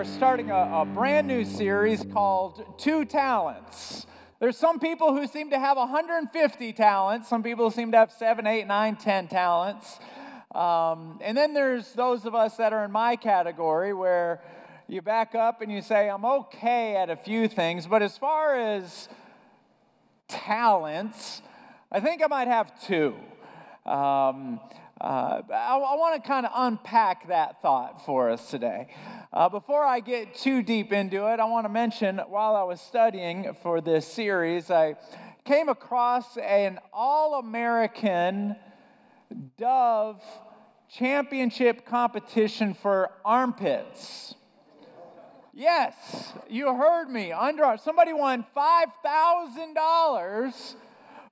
we're starting a, a brand new series called Two Talents. There's some people who seem to have 150 talents, some people seem to have seven, eight, nine, ten talents. Um, and then there's those of us that are in my category where you back up and you say, I'm okay at a few things, but as far as talents, I think I might have two. Um, uh, I, I want to kind of unpack that thought for us today. Uh, before I get too deep into it, I want to mention while I was studying for this series, I came across an all American Dove championship competition for armpits. Yes, you heard me. Under somebody won five thousand dollars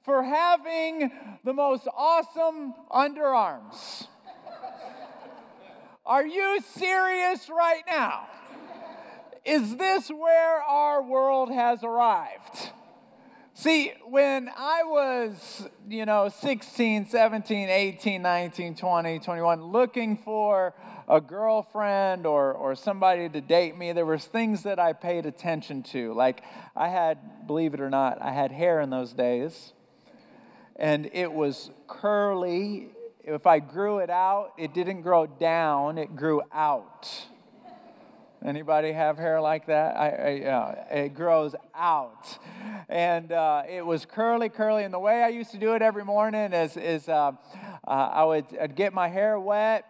for having the most awesome underarms. Are you serious right now? Is this where our world has arrived? See, when I was, you know, 16, 17, 18, 19, 20, 21, looking for a girlfriend or, or somebody to date me, there was things that I paid attention to. Like I had, believe it or not, I had hair in those days and it was curly. If I grew it out, it didn't grow down, it grew out. Anybody have hair like that? I, I, uh, it grows out. And uh, it was curly, curly. And the way I used to do it every morning is, is uh, uh I would I'd get my hair wet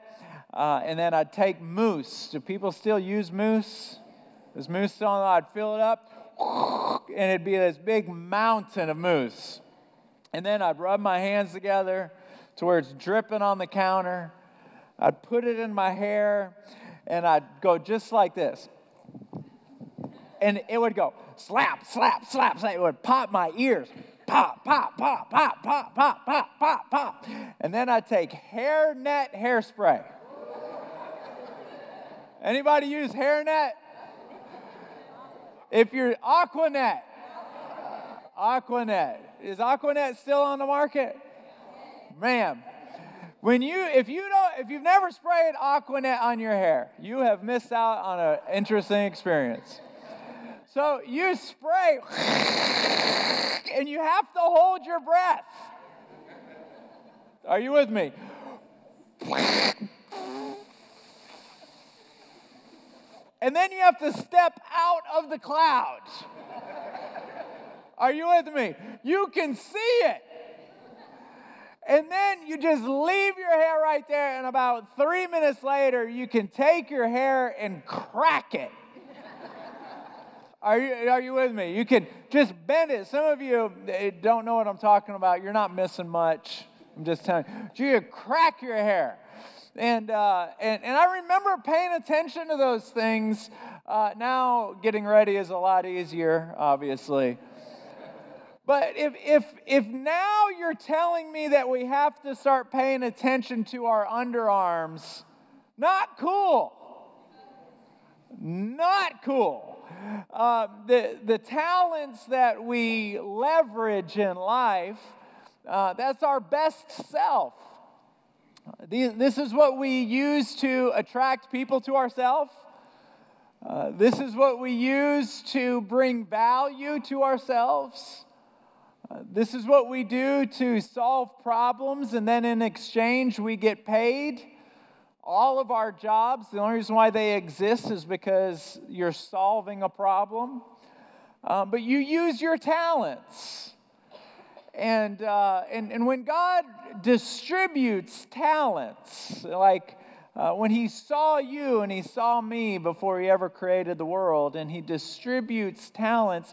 uh, and then I'd take mousse. Do people still use mousse? Is mousse still on? I'd fill it up and it'd be this big mountain of mousse. And then I'd rub my hands together to where it's dripping on the counter. I'd put it in my hair and I'd go just like this. And it would go slap, slap, slap, slap. It would pop my ears. Pop, pop, pop, pop, pop, pop, pop, pop, pop. And then I'd take hairnet hairspray. Anybody use hairnet? If you're Aquanet, Aquanet. Is Aquanet still on the market? Ma'am. When you, if you don't, if you've never sprayed Aquanet on your hair, you have missed out on an interesting experience. So you spray, and you have to hold your breath. Are you with me? And then you have to step out of the clouds. Are you with me? You can see it. And then you just leave your hair right there, and about three minutes later, you can take your hair and crack it. Are you, are you with me? You can just bend it. Some of you eh, don't know what I'm talking about. You're not missing much. I'm just telling you. You crack your hair. And, uh, and, and I remember paying attention to those things. Uh, now, getting ready is a lot easier, obviously. But if, if, if now you're telling me that we have to start paying attention to our underarms, not cool. Not cool. Uh, the, the talents that we leverage in life, uh, that's our best self. This is what we use to attract people to ourselves. Uh, this is what we use to bring value to ourselves. This is what we do to solve problems, and then in exchange, we get paid. All of our jobs, the only reason why they exist is because you're solving a problem. Um, but you use your talents. And, uh, and, and when God distributes talents, like uh, when He saw you and He saw me before He ever created the world, and He distributes talents,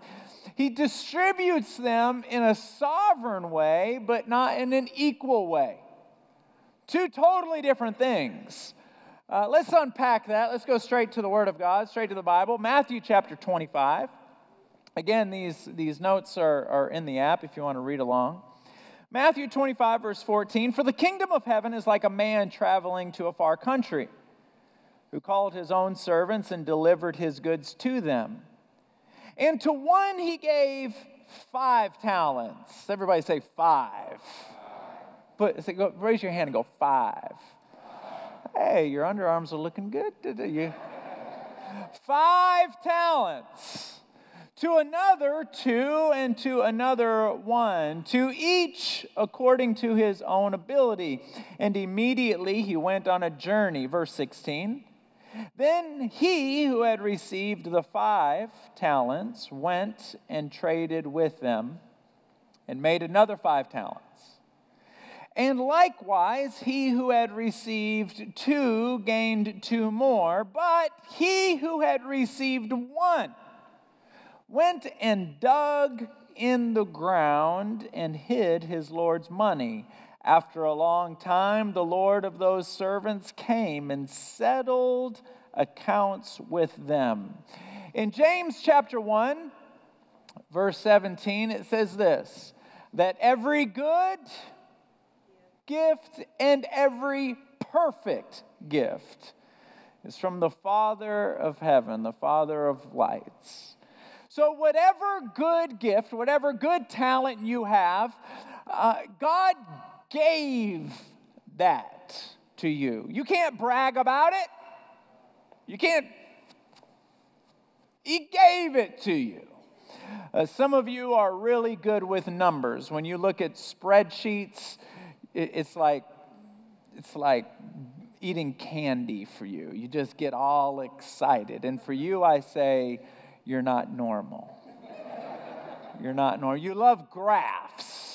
he distributes them in a sovereign way, but not in an equal way. Two totally different things. Uh, let's unpack that. Let's go straight to the Word of God, straight to the Bible. Matthew chapter 25. Again, these, these notes are, are in the app if you want to read along. Matthew 25, verse 14 For the kingdom of heaven is like a man traveling to a far country, who called his own servants and delivered his goods to them. And to one he gave five talents. Everybody say five. Put, say, go, raise your hand and go five. Hey, your underarms are looking good. You? five talents. To another, two, and to another, one, to each according to his own ability. And immediately he went on a journey. Verse 16. Then he who had received the five talents went and traded with them and made another five talents. And likewise, he who had received two gained two more, but he who had received one went and dug in the ground and hid his Lord's money. After a long time, the Lord of those servants came and settled accounts with them. In James chapter 1, verse 17, it says this that every good gift and every perfect gift is from the Father of heaven, the Father of lights. So, whatever good gift, whatever good talent you have, uh, God gave that to you. You can't brag about it. You can't, He gave it to you. Uh, some of you are really good with numbers. When you look at spreadsheets, it, it's like it's like eating candy for you. You just get all excited. And for you, I say, you're not normal. you're not normal. You love graphs.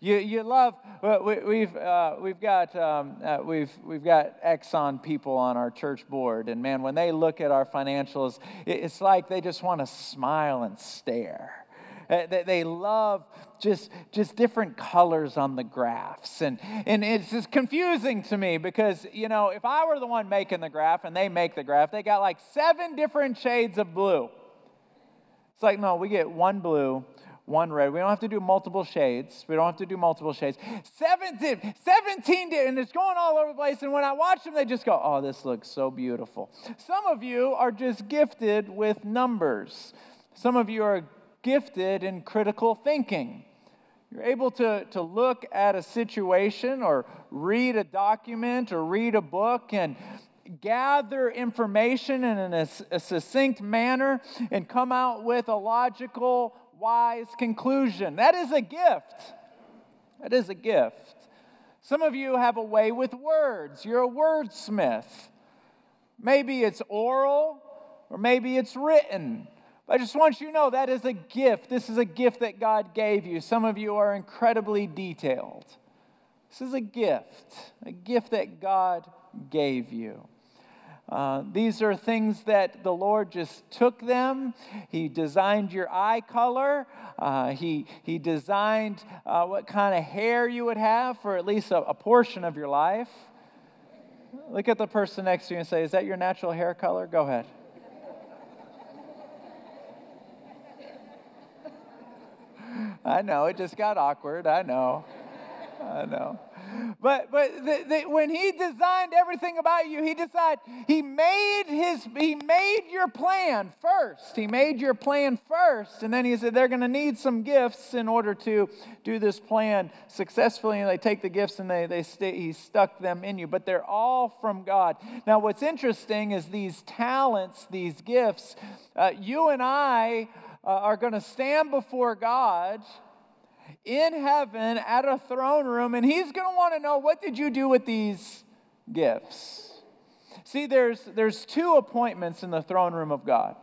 You, you love, we, have uh, we've, got, um, uh, we've, we've got Exxon people on our church board, and man, when they look at our financials, it's like they just want to smile and stare. Uh, they love just, just different colors on the graphs. And, and it's just confusing to me because, you know, if I were the one making the graph and they make the graph, they got like seven different shades of blue. It's like, no, we get one blue, one red. We don't have to do multiple shades. We don't have to do multiple shades. 17, 17 and it's going all over the place. And when I watch them, they just go, oh, this looks so beautiful. Some of you are just gifted with numbers. Some of you are gifted in critical thinking. You're able to, to look at a situation or read a document or read a book and gather information in a, a succinct manner and come out with a logical wise conclusion. That is a gift. That is a gift. Some of you have a way with words. You're a wordsmith. Maybe it's oral or maybe it's written. But I just want you to know that is a gift. This is a gift that God gave you. Some of you are incredibly detailed. This is a gift, a gift that God gave you. Uh, these are things that the Lord just took them. He designed your eye color. Uh, he, he designed uh, what kind of hair you would have for at least a, a, portion of your life. Look at the person next to you and say, Is that your natural hair color? Go ahead. I know, it just got awkward. I know. I know. But but the, the, when he designed everything about you, he decided he made his he made your plan first. He made your plan first, and then he said they're going to need some gifts in order to do this plan successfully. And they take the gifts and they they he stuck them in you. But they're all from God. Now, what's interesting is these talents, these gifts. Uh, you and I uh, are going to stand before God in heaven at a throne room, and he's going to want to know what did you do with these gifts? See, there's, there's two appointments in the throne room of God.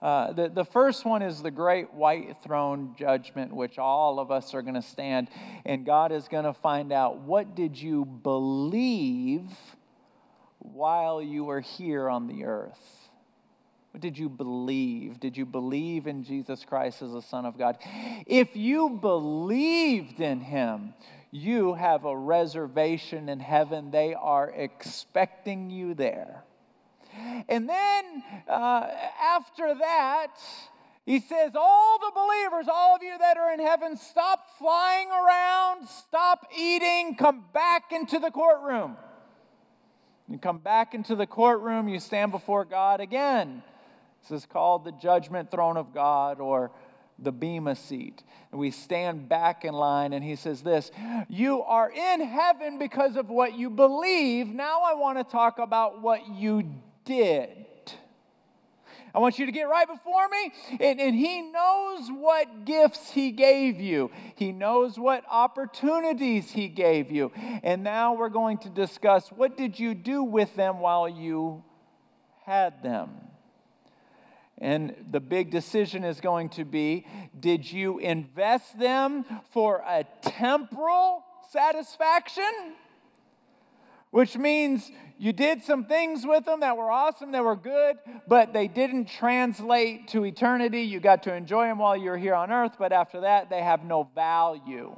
Uh, the, the first one is the great white throne judgment, which all of us are going to stand, and God is going to find out what did you believe while you were here on the earth. Did you believe? Did you believe in Jesus Christ as the Son of God? If you believed in him, you have a reservation in heaven. They are expecting you there. And then uh, after that, he says, All the believers, all of you that are in heaven, stop flying around, stop eating, come back into the courtroom. You come back into the courtroom, you stand before God again. This is called the judgment throne of God or the Bema seat. And we stand back in line, and he says, This, you are in heaven because of what you believe. Now I want to talk about what you did. I want you to get right before me. And, and He knows what gifts He gave you, He knows what opportunities He gave you. And now we're going to discuss what did you do with them while you had them? And the big decision is going to be did you invest them for a temporal satisfaction? Which means you did some things with them that were awesome, that were good, but they didn't translate to eternity. You got to enjoy them while you were here on earth, but after that, they have no value.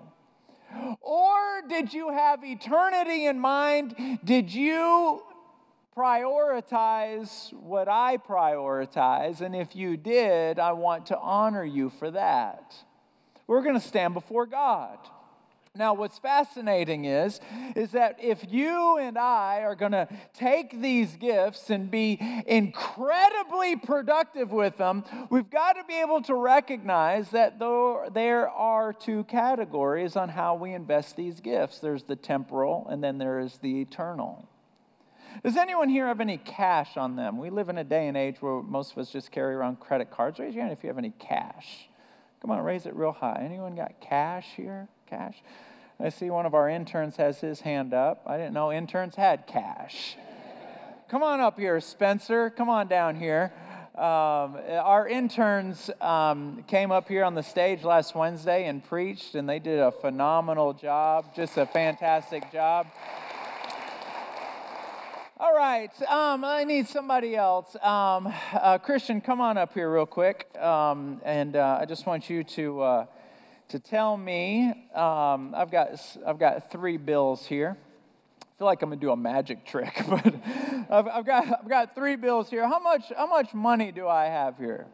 Or did you have eternity in mind? Did you prioritize what I prioritize? And if you did, I want to honor you for that. We're going to stand before God. Now, what's fascinating is, is that if you and I are going to take these gifts and be incredibly productive with them, we've got to be able to recognize that though there are two categories on how we invest these gifts there's the temporal, and then there is the eternal. Does anyone here have any cash on them? We live in a day and age where most of us just carry around credit cards. Raise your hand if you have any cash. Come on, raise it real high. Anyone got cash here? Cash? I see one of our interns has his hand up. I didn't know interns had cash. Come on up here, Spencer. Come on down here. Um, our interns um, came up here on the stage last Wednesday and preached, and they did a phenomenal job, just a fantastic job. All right, um, I need somebody else. Um, uh, Christian, come on up here real quick, um, and uh, I just want you to. Uh, to tell me, um, I've, got, I've got three bills here. I feel like I'm gonna do a magic trick, but I've, I've, got, I've got three bills here. How much, how much money do I have here?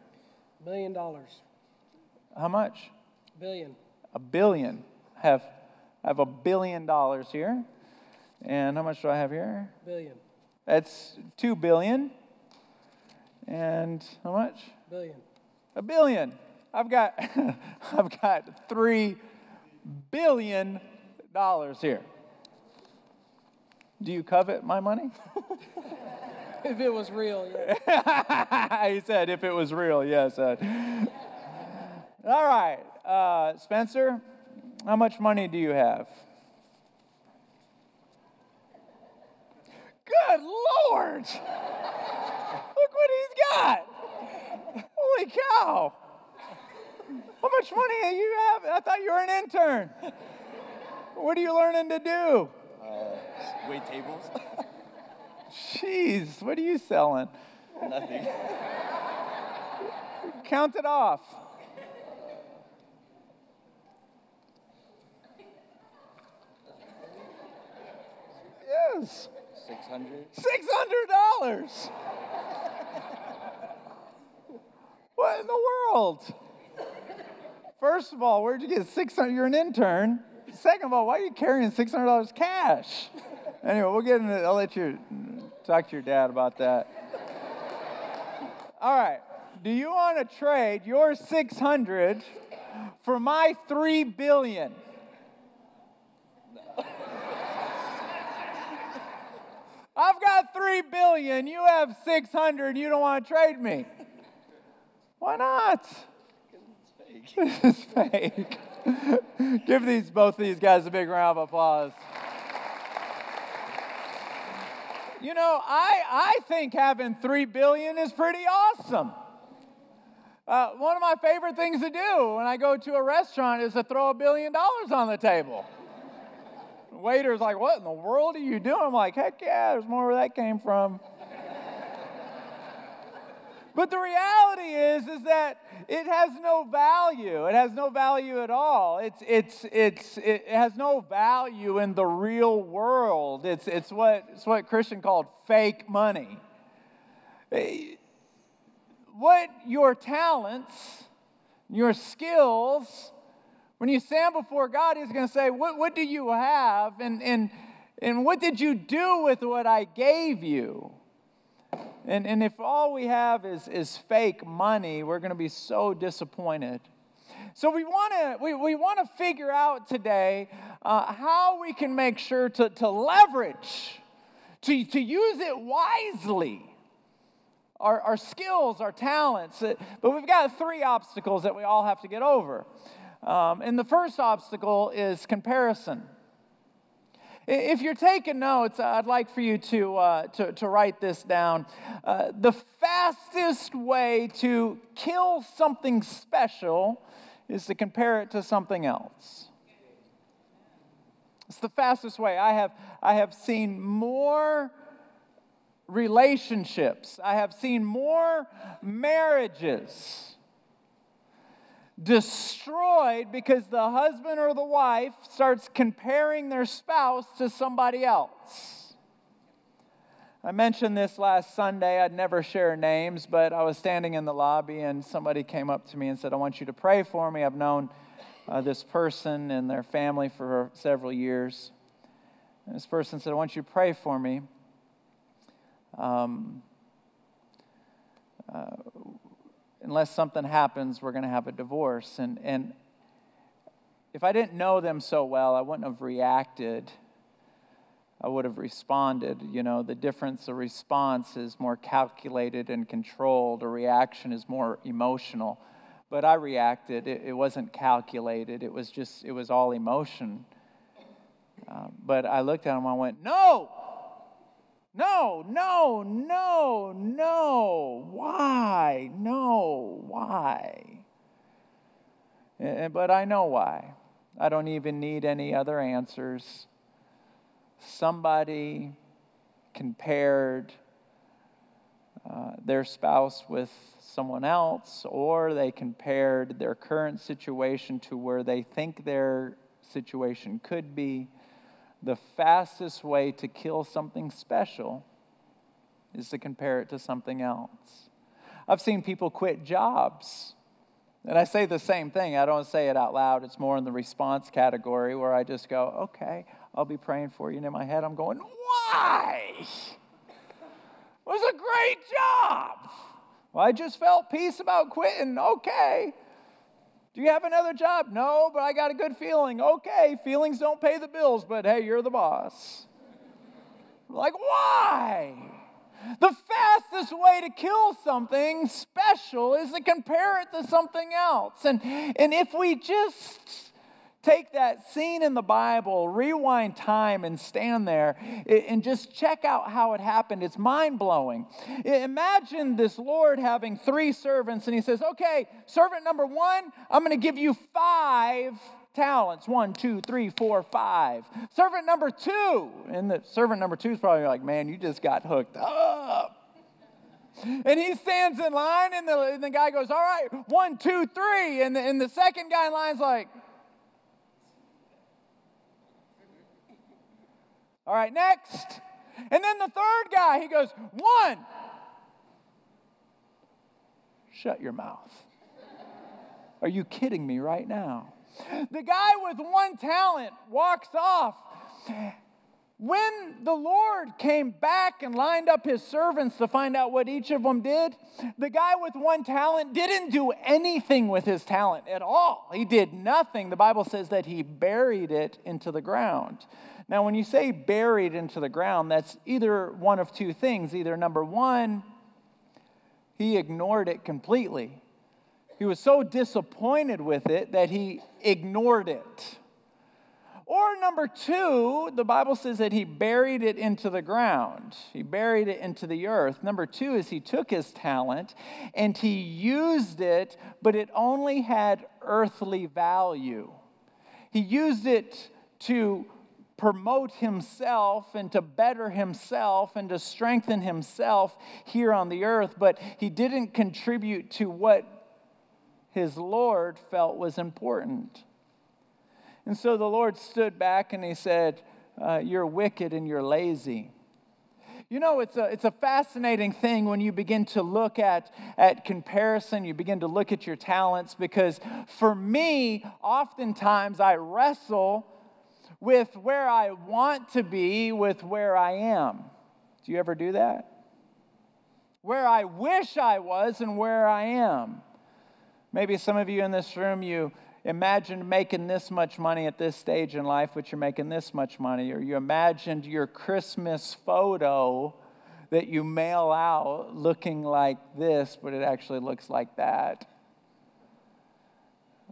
Billion dollars. How much? Billion. A billion. I have, I have a billion dollars here. And how much do I have here? Billion. That's two billion. And how much? Billion. A billion. I've got, I've got three billion dollars here. Do you covet my money? if it was real, yeah. he said, if it was real, yes. All right, uh, Spencer, how much money do you have? Good Lord! Look what he's got! Holy cow! How much money do you have? I thought you were an intern. What are you learning to do? Uh, wait tables. Jeez, what are you selling? Nothing. Count it off. Yes. Six hundred. Six hundred dollars. what in the world? First of all, where'd you get 600? You're an intern. Second of all, why are you carrying $600 cash? Anyway, we'll get into I'll let you talk to your dad about that. All right. Do you want to trade your 600 for my 3 billion? I've got 3 billion, you have 600, you don't want to trade me. Why not? this is fake. Give these both these guys a big round of applause. You know, I, I think having three billion is pretty awesome. Uh, one of my favorite things to do when I go to a restaurant is to throw a billion dollars on the table. Waiter's like, What in the world are you doing? I'm like, Heck yeah, there's more where that came from. But the reality is, is that it has no value. It has no value at all. It's, it's, it's, it has no value in the real world. It's, it's, what, it's what Christian called fake money. What your talents, your skills, when you stand before God, He's going to say, what, what do you have? And, and, and what did you do with what I gave you? And, and if all we have is, is fake money, we're going to be so disappointed. So we want to we, we want to figure out today uh, how we can make sure to, to leverage, to, to use it wisely, our, our skills, our talents. Uh, But we've got three obstacles that we all have to get over. Um, and the first obstacle is comparison. If you're taking notes, I'd like for you to, uh, to, to write this down. Uh, the fastest way to kill something special is to compare it to something else. It's the fastest way. I have, I have seen more relationships, I have seen more marriages destroyed because the husband or the wife starts comparing their spouse to somebody else. I mentioned this last Sunday. I'd never share names, but I was standing in the lobby and somebody came up to me and said, I want you to pray for me. I've known uh, this person and their family for several years. And this person said, I want you to pray for me. Um, uh, unless something happens, we're going to have a divorce. And, and if I didn't know them so well, I wouldn't have reacted. I would have responded. You know, the difference, a response is more calculated and controlled, a reaction is more emotional. But I reacted. It, it wasn't calculated, it was just, it was all emotion. Uh, but I looked at him, I went, No! No, no, no, no. Why? No, why? Eh, But I know why. I don't even need any other answers. Somebody compared uh, their spouse with someone else, or they compared their current situation to where they think their situation could be the fastest way to kill something special is to compare it to something else. I've seen people quit jobs. And I say the same thing. I don't say it out loud. It's more in the response category where I just go, okay, I'll be praying for you. And in my head, I'm going, why? It was a great job. Well, I just felt peace about quitting. Okay. Do you have another job? No, but I got a good feeling. Okay, feelings don't pay the bills, but hey, you're the boss. Like, why? The fastest way to kill something special is to compare it to something else. And, and if we just take that scene in the Bible, rewind time, and stand there and just check out how it happened, it's mind blowing. Imagine this Lord having three servants, and he says, Okay, servant number one, I'm going to give you five talents. One, two, three, four, five. Servant number two, and the servant number two is probably like, Man, you just got hooked up. And he stands in line, and the, and the guy goes, All right, one, two, three. And the, and the second guy in line's like, All right, next. And then the third guy, he goes, One. Shut your mouth. Are you kidding me right now? The guy with one talent walks off. When the Lord came back and lined up his servants to find out what each of them did, the guy with one talent didn't do anything with his talent at all. He did nothing. The Bible says that he buried it into the ground. Now, when you say buried into the ground, that's either one of two things. Either number one, he ignored it completely. He was so disappointed with it that he ignored it. Or number two, the Bible says that he buried it into the ground. He buried it into the earth. Number two is he took his talent and he used it, but it only had earthly value. He used it to promote himself and to better himself and to strengthen himself here on the earth, but he didn't contribute to what his Lord felt was important. And so the Lord stood back and he said, uh, You're wicked and you're lazy. You know, it's a, it's a fascinating thing when you begin to look at, at comparison, you begin to look at your talents, because for me, oftentimes I wrestle with where I want to be with where I am. Do you ever do that? Where I wish I was and where I am. Maybe some of you in this room, you imagined making this much money at this stage in life, but you're making this much money, or you imagined your Christmas photo that you mail out looking like this, but it actually looks like that.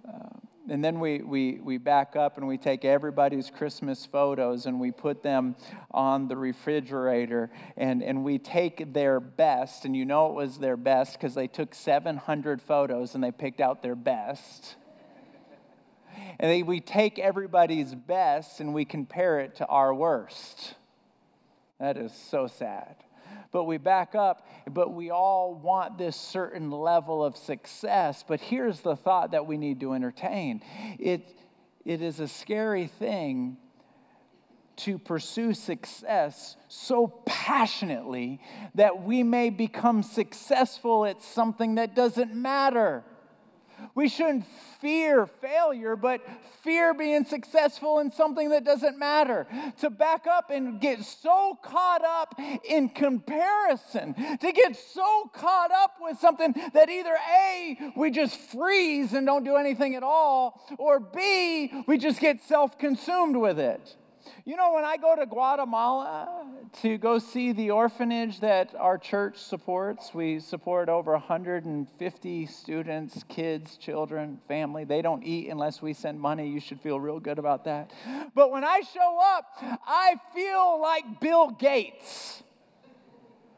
Uh, and then we, we, we back up and we take everybody's Christmas photos and we put them on the refrigerator and, and we take their best. And you know it was their best because they took 700 photos and they picked out their best. And they, we take everybody's best and we compare it to our worst. That is so sad but we back up, but we all want this certain level of success. But here's the thought that we need to entertain it, it is a scary thing to pursue success so passionately that we may become successful at something that doesn't matter. We shouldn't fear failure, but fear being successful in something that doesn't matter. To back up and get so caught up in comparison, to get so caught up with something that either A, we just freeze and don't do anything at all, or B, we just get self consumed with it. You know, when I go to Guatemala to go see the orphanage that our church supports, we support over 150 students, kids, children, family. They don't eat unless we send money. You should feel real good about that. But when I show up, I feel like Bill Gates.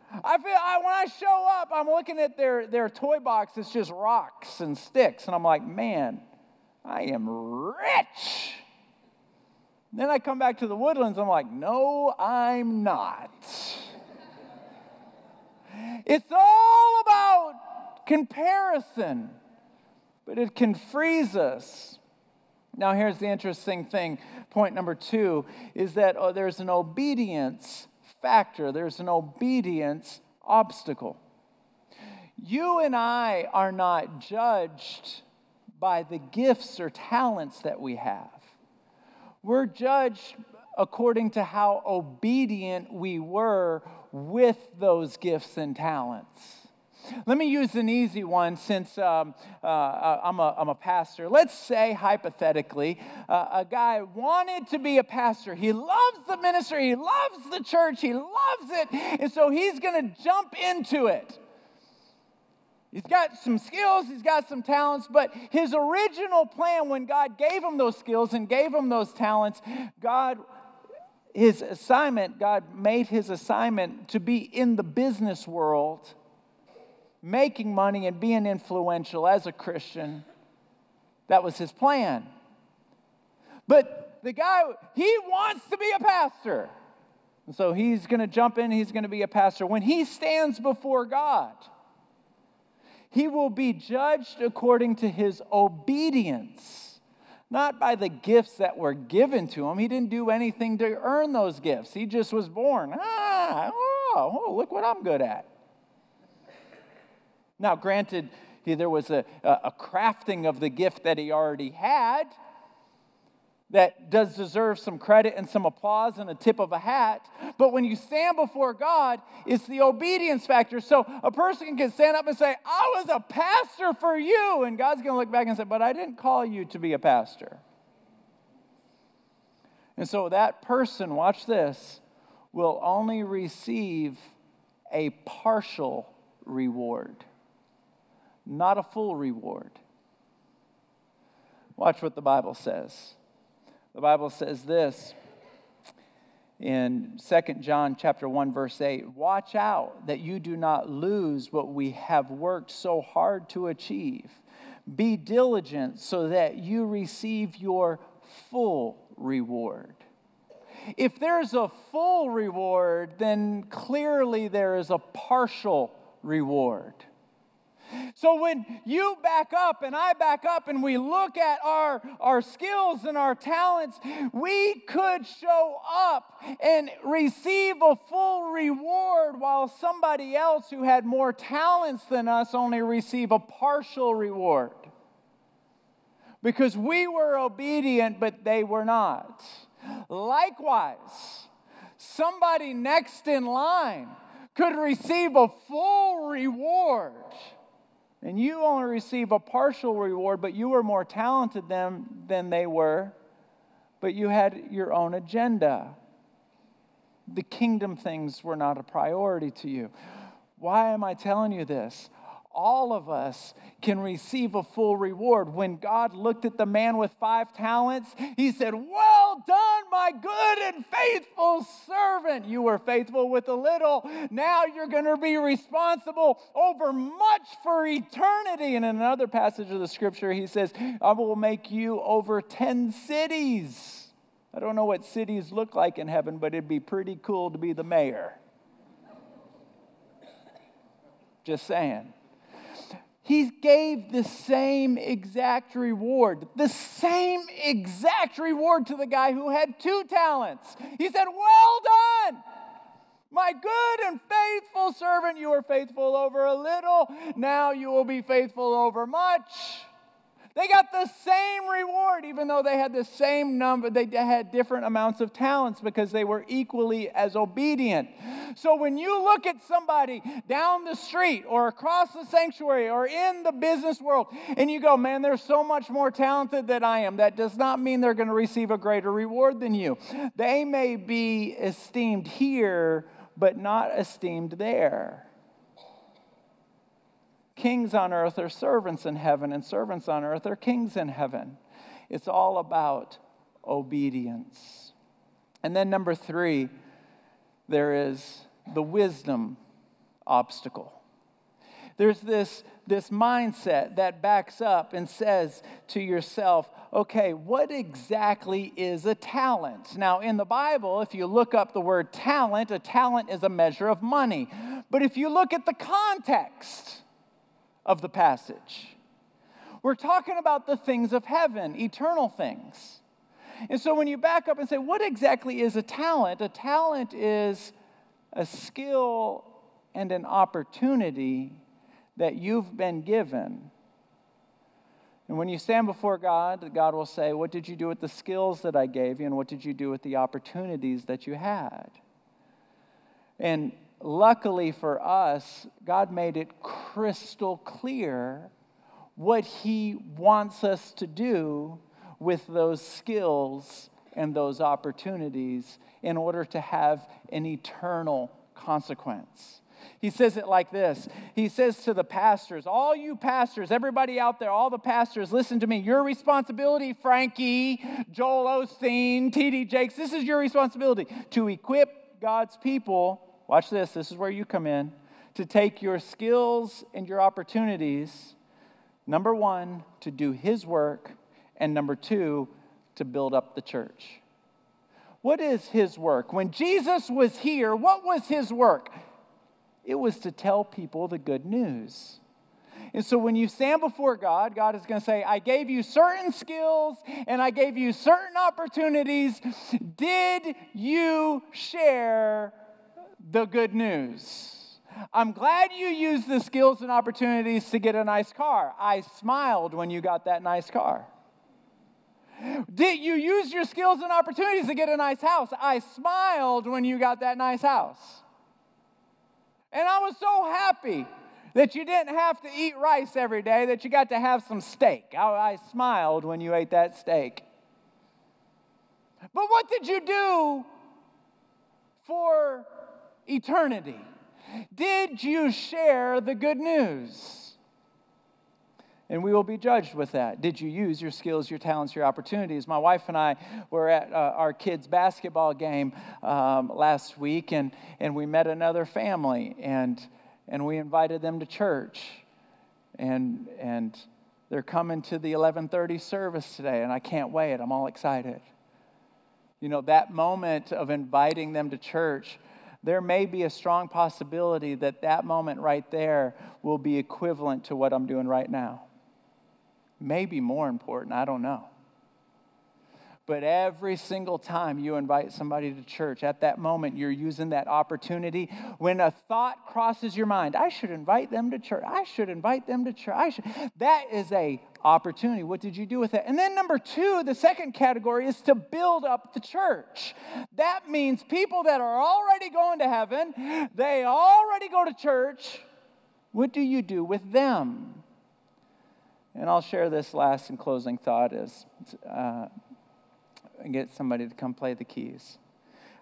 I feel I, when I show up, I'm looking at their, their toy box, it's just rocks and sticks, and I'm like, man, I am rich. Then I come back to the woodlands, I'm like, no, I'm not. it's all about comparison, but it can freeze us. Now, here's the interesting thing. Point number two is that oh, there's an obedience factor, there's an obedience obstacle. You and I are not judged by the gifts or talents that we have. We're judged according to how obedient we were with those gifts and talents. Let me use an easy one since um, uh, uh, I'm, a, I'm a pastor. Let's say, hypothetically, uh, a guy wanted to be a pastor. He loves the ministry, he loves the church, he loves it, and so he's going to jump into it. He's got some skills, he's got some talents, but his original plan when God gave him those skills and gave him those talents, God, his assignment, God made his assignment to be in the business world, making money and being influential as a Christian. That was his plan. But the guy, he wants to be a pastor. And so he's going to jump in, he's going to be a pastor. When he stands before God, he will be judged according to his obedience, not by the gifts that were given to him. He didn't do anything to earn those gifts, he just was born. Ah, oh, oh look what I'm good at. Now, granted, there was a, a crafting of the gift that he already had that does deserve some credit and some applause and a tip of a hat. But when you stand before God, it's the obedience factor. So a person can stand up and say, I was a pastor for you. And God's going to look back and say, But I didn't call you to be a pastor. And so that person, watch this, will only receive a partial reward, not a full reward. Watch what the Bible says. The Bible says this in 2 John chapter 1 verse 8, watch out that you do not lose what we have worked so hard to achieve. Be diligent so that you receive your full reward. If there's a full reward, then clearly there is a partial reward. So when you back up and I back up and we look at our, our skills and our talents, we could show up and receive a full reward while somebody else who had more talents than us only receive a partial reward. Because we were obedient, but they were not. Likewise, somebody next in line could receive a full reward and you only receive a partial reward, but you were more talented than, than they were, but you had your own agenda. the kingdom things were not a priority to you. Why am I telling you this? All of us can receive a full reward. When God looked at the man with five talents, he said, Well done, my good and faithful servant. You were faithful with a little. Now you're going to be responsible over much for eternity. And in another passage of the scripture, he says, I will make you over 10 cities. I don't know what cities look like in heaven, but it'd be pretty cool to be the mayor. Just saying he gave the same exact reward, the same exact reward to the guy who had two talents. He said, Well done, my good and faithful servant. You were faithful over a little, now you will be faithful over much. They got the same reward, even though they had the same number, they had different amounts of talents because they were equally as obedient. So when you look at somebody down the street or across the sanctuary or in the business world and you go, man, they're so much more talented than I am, that does not mean they're going to receive a greater reward than you. They may be esteemed here, but not esteemed there. Kings on earth are servants in heaven, and servants on earth are kings in heaven. It's all about obedience. And then, number three, there is the wisdom obstacle. There's this, this mindset that backs up and says to yourself, okay, what exactly is a talent? Now, in the Bible, if you look up the word talent, a talent is a measure of money. But if you look at the context, of the passage. We're talking about the things of heaven, eternal things. And so when you back up and say, what exactly is a talent? A talent is a skill and an opportunity that you've been given. And when you stand before God, God will say, What did you do with the skills that I gave you, and what did you do with the opportunities that you had? And luckily for us, God made it crystal clear what He wants us to do with those skills and those opportunities in order to have an eternal consequence. He says it like this He says to the pastors, All you pastors, everybody out there, all the pastors, listen to me. Your responsibility, Frankie, Joel Osteen, T.D. Jakes, this is your responsibility to equip God's people watch this, this is where you come in, to take your skills and your opportunities, number one, to do His work, and number two, to build up the church. What is His work? When Jesus was here, what was His work? It was to tell people the good news. And so when you stand before God, God is going to say, I gave you certain skills and I gave you certain opportunities. Did you share the good news. I'm glad you used the skills and opportunities to get a nice car. I smiled when you got that nice car. Did you use your skills and opportunities to get a nice house? I smiled when you got that nice house. And I was so happy that you didn't have to eat rice every day, that you got to have some steak. I, I smiled when you ate that steak. But what did you do for eternity? Did you share the good news? And we will be judged with that. Did you use your skills, your talents, your opportunities? My wife and I were at uh, our kids' basketball game um, last week, and, and we met another family, and, and we invited them to church. And, and they're coming to the 1130 service today, and I can't wait. I'm all excited. You know, that moment of inviting them to church there may be a strong possibility that that moment right there will be equivalent to what I'm doing right now. Maybe more important, I don't know. But every single time you invite somebody to church, at that moment, you're using that opportunity. When a thought crosses your mind, I should invite them to church. I should invite them to church. I should. That is a opportunity. What did you do with it? And then number two, the second category is to build up the church. That means people that are already going to heaven, they already go to church. What do you do with them? And I'll share this last and closing thought is uh, and get somebody to come play the keys.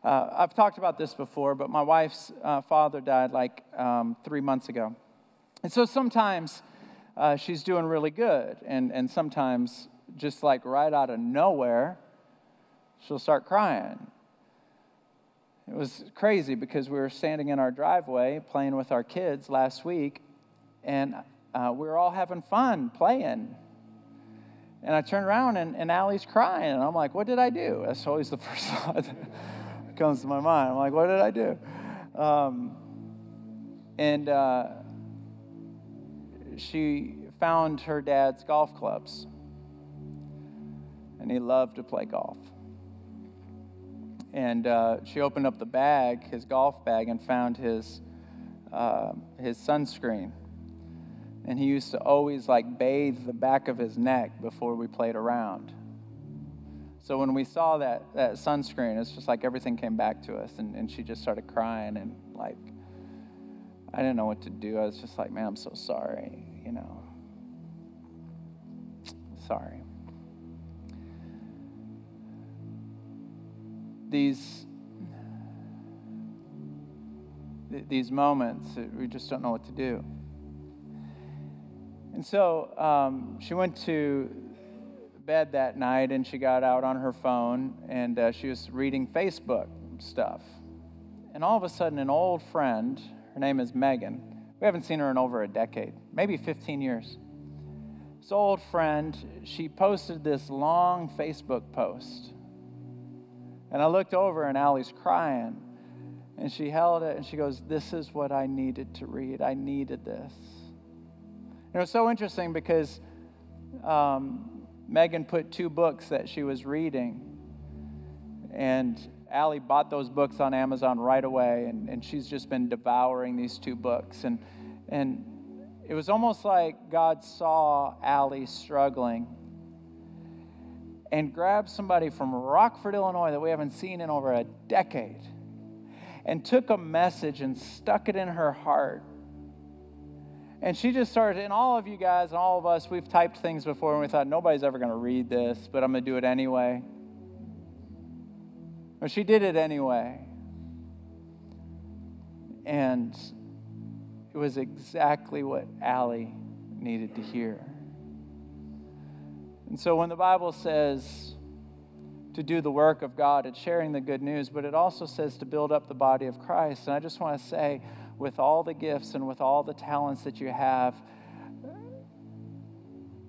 Uh, I've talked about this before, but my wife's uh, father died like um, three months ago. And so sometimes uh, she's doing really good, and, and sometimes, just like right out of nowhere, she'll start crying. It was crazy because we were standing in our driveway playing with our kids last week, and uh, we were all having fun playing. And I turned around and, and Allie's crying, and I'm like, What did I do? That's always the first thought that comes to my mind. I'm like, What did I do? Um, and uh, she found her dad's golf clubs, and he loved to play golf and uh, she opened up the bag, his golf bag, and found his uh, his sunscreen. And he used to always like bathe the back of his neck before we played around. So when we saw that that sunscreen, it's just like everything came back to us, and, and she just started crying and like I didn't know what to do. I was just like, man, I'm so sorry, you know. Sorry. these these moments we just don't know what to do and so um, she went to bed that night and she got out on her phone and uh, she was reading facebook stuff and all of a sudden an old friend her name is megan we haven't seen her in over a decade maybe 15 years this old friend she posted this long facebook post and I looked over and Allie's crying. And she held it and she goes, This is what I needed to read. I needed this. It was so interesting because um, Megan put two books that she was reading. And Allie bought those books on Amazon right away. And, and she's just been devouring these two books. And, and it was almost like God saw Allie struggling and grabbed somebody from Rockford, Illinois that we haven't seen in over a decade and took a message and stuck it in her heart. And she just started, and all of you guys and all of us, we've typed things before and we thought, nobody's ever going to read this, but I'm going to do it anyway. But she did it anyway. And it was exactly what Allie needed to hear. And so when the Bible says to do the work of God, it's sharing the good news, but it also says to build up the body of Christ. And I just want to say, with all the gifts and with all the talents that you have,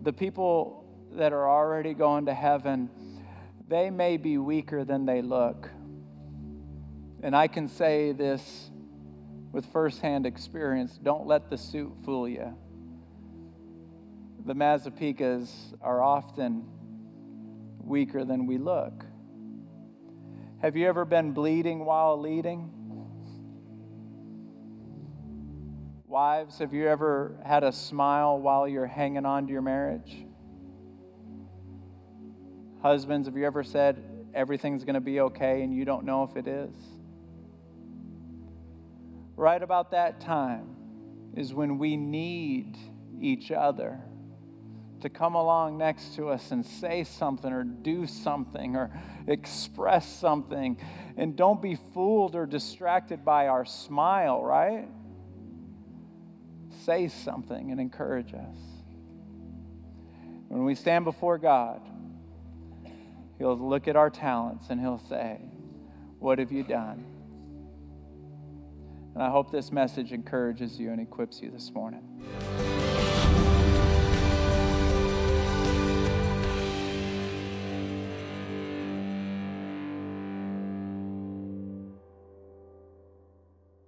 the people that are already going to heaven, they may be weaker than they look. And I can say this with firsthand experience don't let the suit fool you the Mazzapicas are often weaker than we look. Have you ever been bleeding while leading? Wives, have you ever had a smile while you're hanging on to your marriage? Husbands, have you ever said everything's going to be okay and you don't know if it is? Right about that time is when we need each other to come along next to us and say something or do something or express something. And don't be fooled or distracted by our smile, right? Say something and encourage us. When we stand before God, He'll look at our talents and He'll say, What have you done? And I hope this message encourages you and equips you this morning.